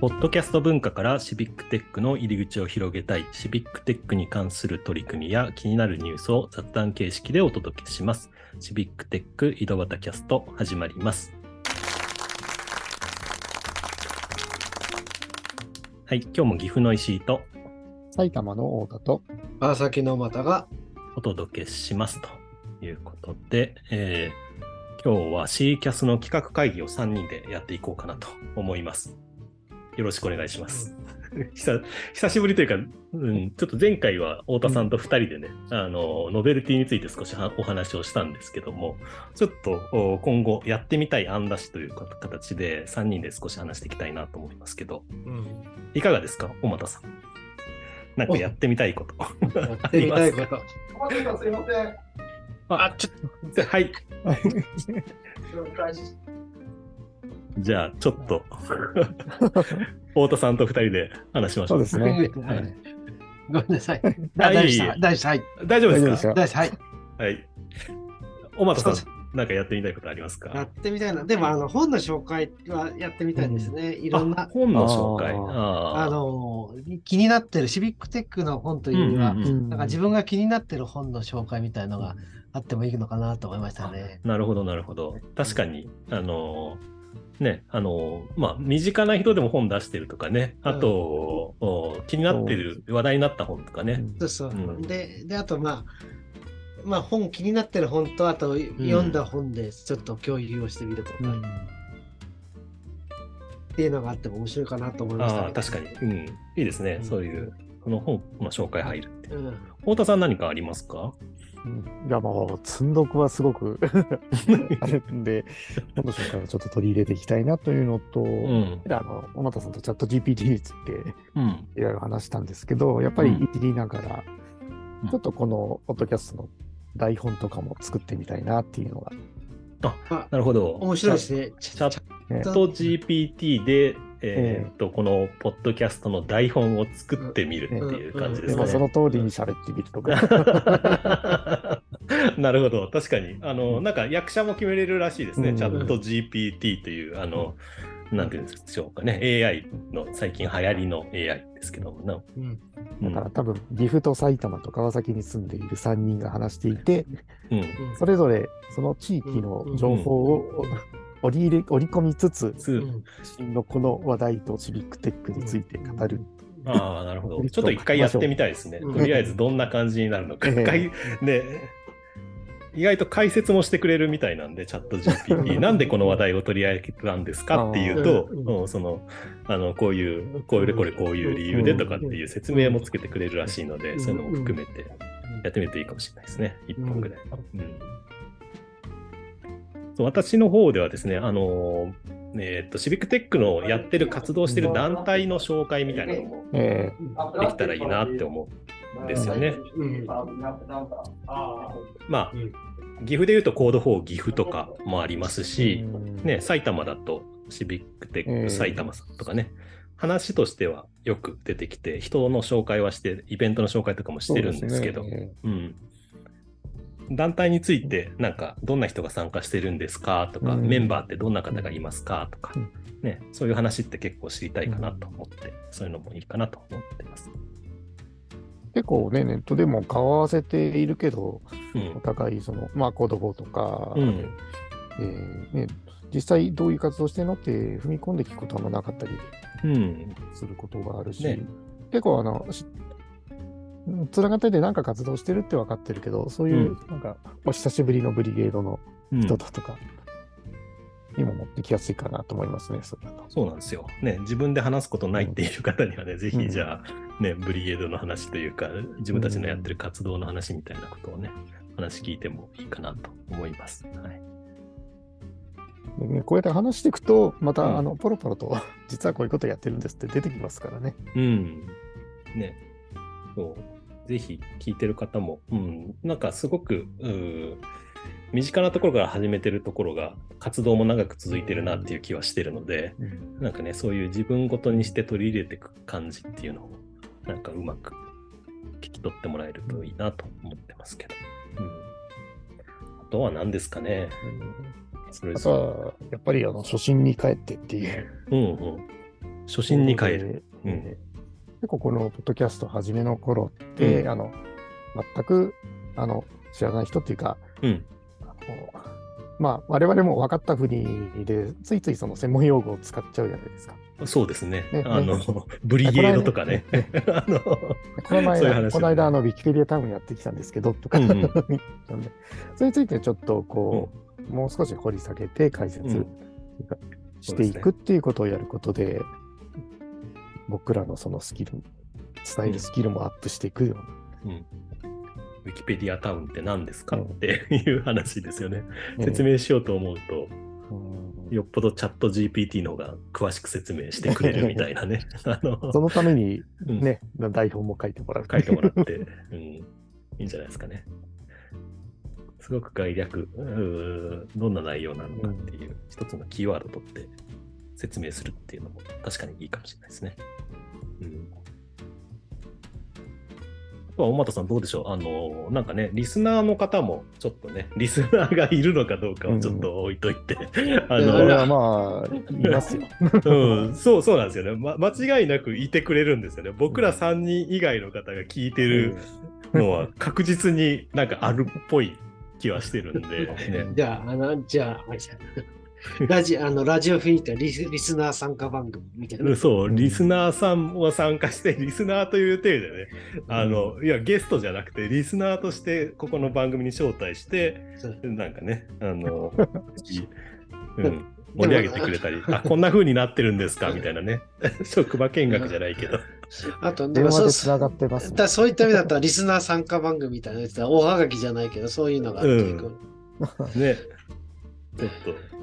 ポッドキャスト文化からシビックテックの入り口を広げたい、シビックテックに関する取り組みや気になるニュースを雑談形式でお届けします。シビックテック井戸端キャスト始まります。はい、今日も岐阜の石井と埼玉の太田と、川崎の又が、お届けしますということで、えー今日は C キャスの企画会議を3人でやっていこうかなと思います。よろしくお願いします。久久しぶりというか、うん、ちょっと前回は太田さんと2人でね、あのノベルティについて少しはお話をしたんですけども、ちょっとお今後やってみたい案出しという形で3人で少し話していきたいなと思いますけど、うん、いかがですか、小俣さん。なんかやってみたいこと。やってみたいこと。すいません。あ、ちょっと、はい。じゃあ、ちょっと、太田さんと2人で話しましょう。そうですね。ははいい。ごめんなさい。はい大丈夫ですか？大丈夫ですよ。大事はい。はい。小俣さそん、なんかやってみたいことありますやかってみたいな。でも、あの、本の紹介はやってみたいですね。いろんなあ、本の紹介。あの、気になってるシビックテックの本というよりは、うんうんうんなんか自分が気になってる本の紹介みたいのがあってもいいのかなと思いましたね。なるほど、なるほど。確かに、あの、ね、あの、まあ、身近な人でも本出してるとかね、あと、お気になってる話題になった本とかね。そうそう。うんで、で、あと、まあ、まあ、本、気になってる本と、あと、読んだ本でちょっと共有をしてみるとか、うんっていうのがあっても面白いかなと思いました、ああ、確かに。うん。いいですね。うんそういう、この本の紹介入るって。太田さん何かありますか？うんいや、もう、積んどくはすごく あるんで、今度紹介をちょっと取り入れていきたいなというのと、うん。あの、小俣さんとチャット GPT についてうん。いろいろ話したんですけど、やっぱりうんいじりながら、うんちょっとこのポッドキャストの台本とかも作ってみたいなっていうのが、あ、なるほど。面白いですね。チャッねチャット GPT で、えーっと、このポッドキャストの台本を作ってみるっていう感じですもそのね。通りに喋ってみるとか、なるほど。確かに。あの、なんか役者も決めれるらしいですね。うんチャット GPT という、あの、なんていうんでしょうかね。AI の最近流行りの AI ですけどもな。うん。うんだから多分岐阜と埼玉と川崎に住んでいる3人が話していて、うん。それぞれその地域の情報を織り入れ織り込みつつ、つうん真のこの話題とシビックテックについて語る。ああ、なるほど。ちょっと一回やってみたいですね。うんとりあえずどんな感じになるのか。ええかいね、意外と解説もしてくれるみたいなんで、チャット GPT。なんでこの話題を取り上げたんですかっていうと、うんその、あの、こういう、こういうこれこういう理由でとかっていう説明もつけてくれるらしいので、うんそういうのも含めてやってみるといいかもしれないですね。1本ぐらい。うん私の方ではですね、あのえーっと、シビックテックのやってる活動してる団体の紹介みたいなのもえできたらいいなって思うんですよね。うん。まあうん、岐阜でいうとコード4岐阜とかもありますーし、うん。ね、埼玉だとシビックテッええク埼玉さんとかね、話としてはよく出てきて、人の紹介はして、イベントの紹介とかもしてるんですけど、そうね。うん。団体について、なんか、どんな人が参加してるんですかとか、うんメンバーってどんな方がいますかとか、うんね、そういう話って結構知りたいかなと思って、そういうのもいいかなと思ってます。結構ね、ネットでも顔合わせているけど、うんお。互いその、まあ、コード4とか、うんえーね、実際どういう活動してるのって踏み込んで聞くことはなかったりうん。することがあるし、ね結構あの、つながっててなんか活動してるって分かってるけど、そういううなんかお久しぶりのブリゲードのうん人だとかにも持ってきやすいかなと思いますね、そ。そうなんですよ。ね、自分で話すことないっていう方にはね、ぜひじゃあ、ね、ブリゲードの話というか、自分たちのやってる活動の話みたいなことをね、話聞いてもいいかなと思います。はい。でね、こうやって話していくと、また、うんあのポロポロと、実はこういうことやってるんですって出てきますからね。うん。ね。そう。ぜひ聞いてる方も、うん、なんかすごく、う身近なところから始めてるところが活動も長く続いてるなっていう気はしてるので、なんかね、そういう自分ごとにして取り入れていく感じっていうのを、なんかうまく聞き取ってもらえるといいなと思ってますけど。うん、あとは何ですかね。それあぞとは、やっぱりあの初心に帰ってっていう、れ。うんうん。初心に帰る。でうんえー結構このポッドキャスト初めの頃って、うんあの、全く、あの、知らない人っていうか、うん。あのまあ、我々も分かったふりで、ついついその専門用語を使っちゃうじゃないですか。そうですね。ねあの、ブリゲードとかね。あの、この前、この間、あの、ウィキペディアタウンやってきたんですけど、とか、うんうん それについてちょっと、こう、もう少し掘り下げて解説うんしていくっていうことをやることで、僕らのそのスキル、伝えるスキルもアップしていくような。うんウィキペディアタウンって何ですかうんっていう話ですよね。ええ説明しようと思うと、うんよっぽどチャット GPT の方が詳しく説明してくれるみたいなね。あのそのためにうんね、台本も書いてもらう。書いてもらって、うん、いいんじゃないですかね。すごく概略、どんな内容なのかっていう、一つのキーワードを取って説明するっていうのも確かにいいかもしれないですね。うん。あとは、大俣さんどうでしょう？あの、なんかね、リスナーの方もちょっとね、リスナーがいるのかどうかをちょっと置いといて、あの、これはまあ、いますよ。うん、そうそうなんですよね、ま。間違いなくいてくれるんですよね。僕ら3人以外の方が聞いてるのは確実になんかあるっぽい気はしてるんで、ね。じゃあ、あの、じゃあ、ラジあのラジオフィニットリスリスナー参加番組みたいな。そう、リスナーさんも参加して、リスナーという体でね、あの、いや、ゲストじゃなくて、リスナーとして、ここの番組に招待して、なんかね、あの、うん、盛り上げてくれたり、あ、こんな風になってるんですかみたいなね、職場見学じゃないけど。あと、で電もそう話でつながってますね。だそういった意味だったら、リスナー参加番組みたいなやつは、おはがきじゃないけど、そういうのがあっていく。ね、ちょっと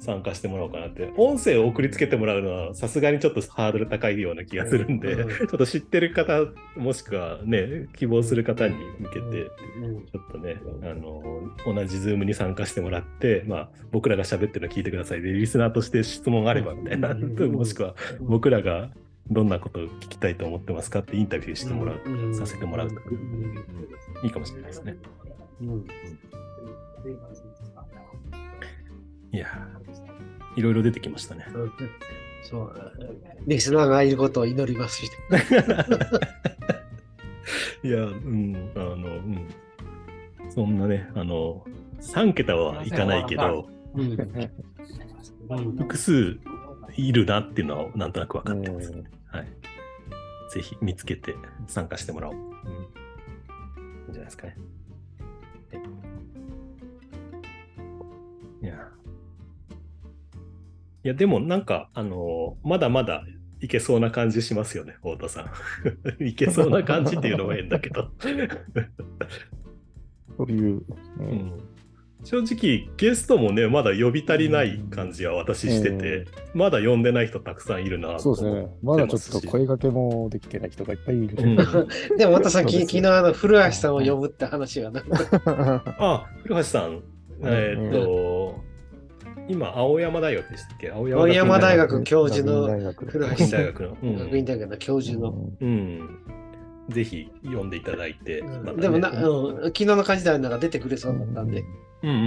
参加してもらおうかなって。音声を送りつけてもらうのは、さすがにちょっとハードル高いような気がするんで、うんちょっと知ってる方、もしくはね、希望する方に向けて、うんちょっとね、あの、同じズームに参加してもらって、まあ、僕らが喋ってるの聞いてください。で、リスナーとして質問あればみたいな、う んもしくは僕らがどんなことを聞きたいと思ってますかってインタビューしてもらう、うんさせてもらうとか、いいかもしれないですね。うんいやーいろいろ出てきましたね。うんそう。リスナーがいることを祈りますい いや、うん、あの、うん。そんなね、あの、3桁はいかないけど、複数いるなっていうのはなんとなく分かってます。うんはい。ぜひ見つけて参加してもらおう。うん。いいんじゃないですかね。いや、でもなんか、あのまだまだいけそうな感じしますよね、太田さん。いけそうな感じっていうのも変だけど。そういう、ううん。ん正直、ゲストもね、まだ呼び足りない感じは私してて、まだ呼んでない人たくさんいるなとそうです思ね。まだちょっと声掛けもできてない人がいっぱいいる。うん。でもまたさ、きそうです昨日あの古橋さんを呼ぶって話がなんか、あ、古橋さん、えーっと、今、青山大学でしたっけ？青青山大学学教授の大学。古橋大学の、うん。学院大学の教授の。うん。ぜひ読んでいただいて、またね。でもな、うん、昨日の感じではなんか出てくれそうだったんで。うんうんうん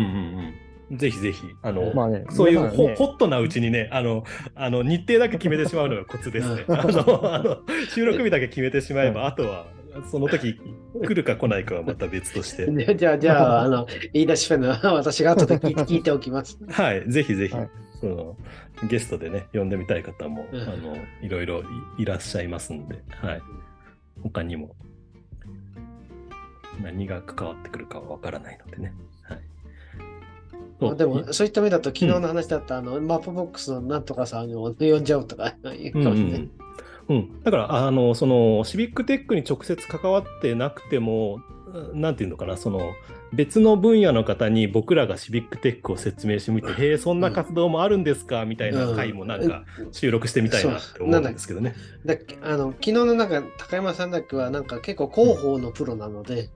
うん。ぜひぜひ、あの、まあね、そういうホ,、ットなうちにね、あの、あの日程だけ決めてしまうのがコツですね。あの収録日だけ決めてしまえば、あとは、その時来るか来ないかはまた別として。で じゃあ、じゃあ、あの、言い出しっぺのは 私が後で聞いて聞いておきます。はい、ぜひぜひ、はいそのゲストでね、呼んでみたい方も、うんあのいろいろいいらっしゃいますんで、はい。他にも何が関わってくるかはわからないのでね。はい。そうでも、そういった意味だと、昨日の話だった、あの、マップボックスのなんとかさんを呼んじゃうとかいうかうんうもしれない。んうん、うん。だからあのそのシビックテックに直接関わってなくても何て言うのかなその別の分野の方に僕らがシビックテックを説明してみて、へえそんな活動もあるんですか？みたいな回もなんか収録してみたいなって思うんですけどね。だあの昨日のなんか高山さんだっけはなんか結構広報のプロなので、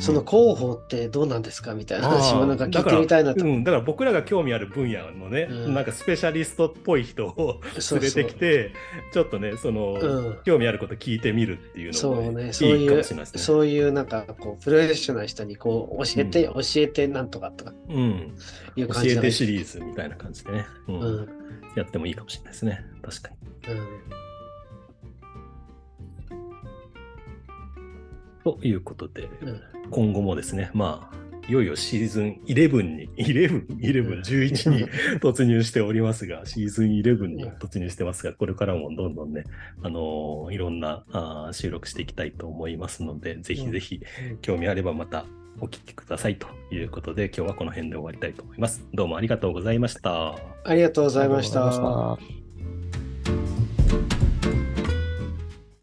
その広報ってどうなんですかみたいな話もなんか聞いてみたいなと。うん、だから僕らが興味ある分野のね、うん。なんかスペシャリストっぽい人をそう連れてきてちょっとねその、うん。興味あること聞いてみるっていうのも、そうねね、そういいかいう、いですね。そういうなんかこう、プロフェッショナルな人にこう、教えて、教えてなんとかとか。うん、いう教えてシリーズみたいな感じでね、うん。うん。やってもいいかもしれないですね。確かに。ということで、うん。今後もですね、まあ、いよいよシーズン11に、11、11、11に 突入しておりますが、シーズン11に突入してますが、これからもどんどんね、あのーいろんなあー収録していきたいと思いますので、ぜひぜひ興味あればまたお聴きくださいということで、今日はこの辺で終わりたいと思います。どうもありがとうございました。ありがとうございました。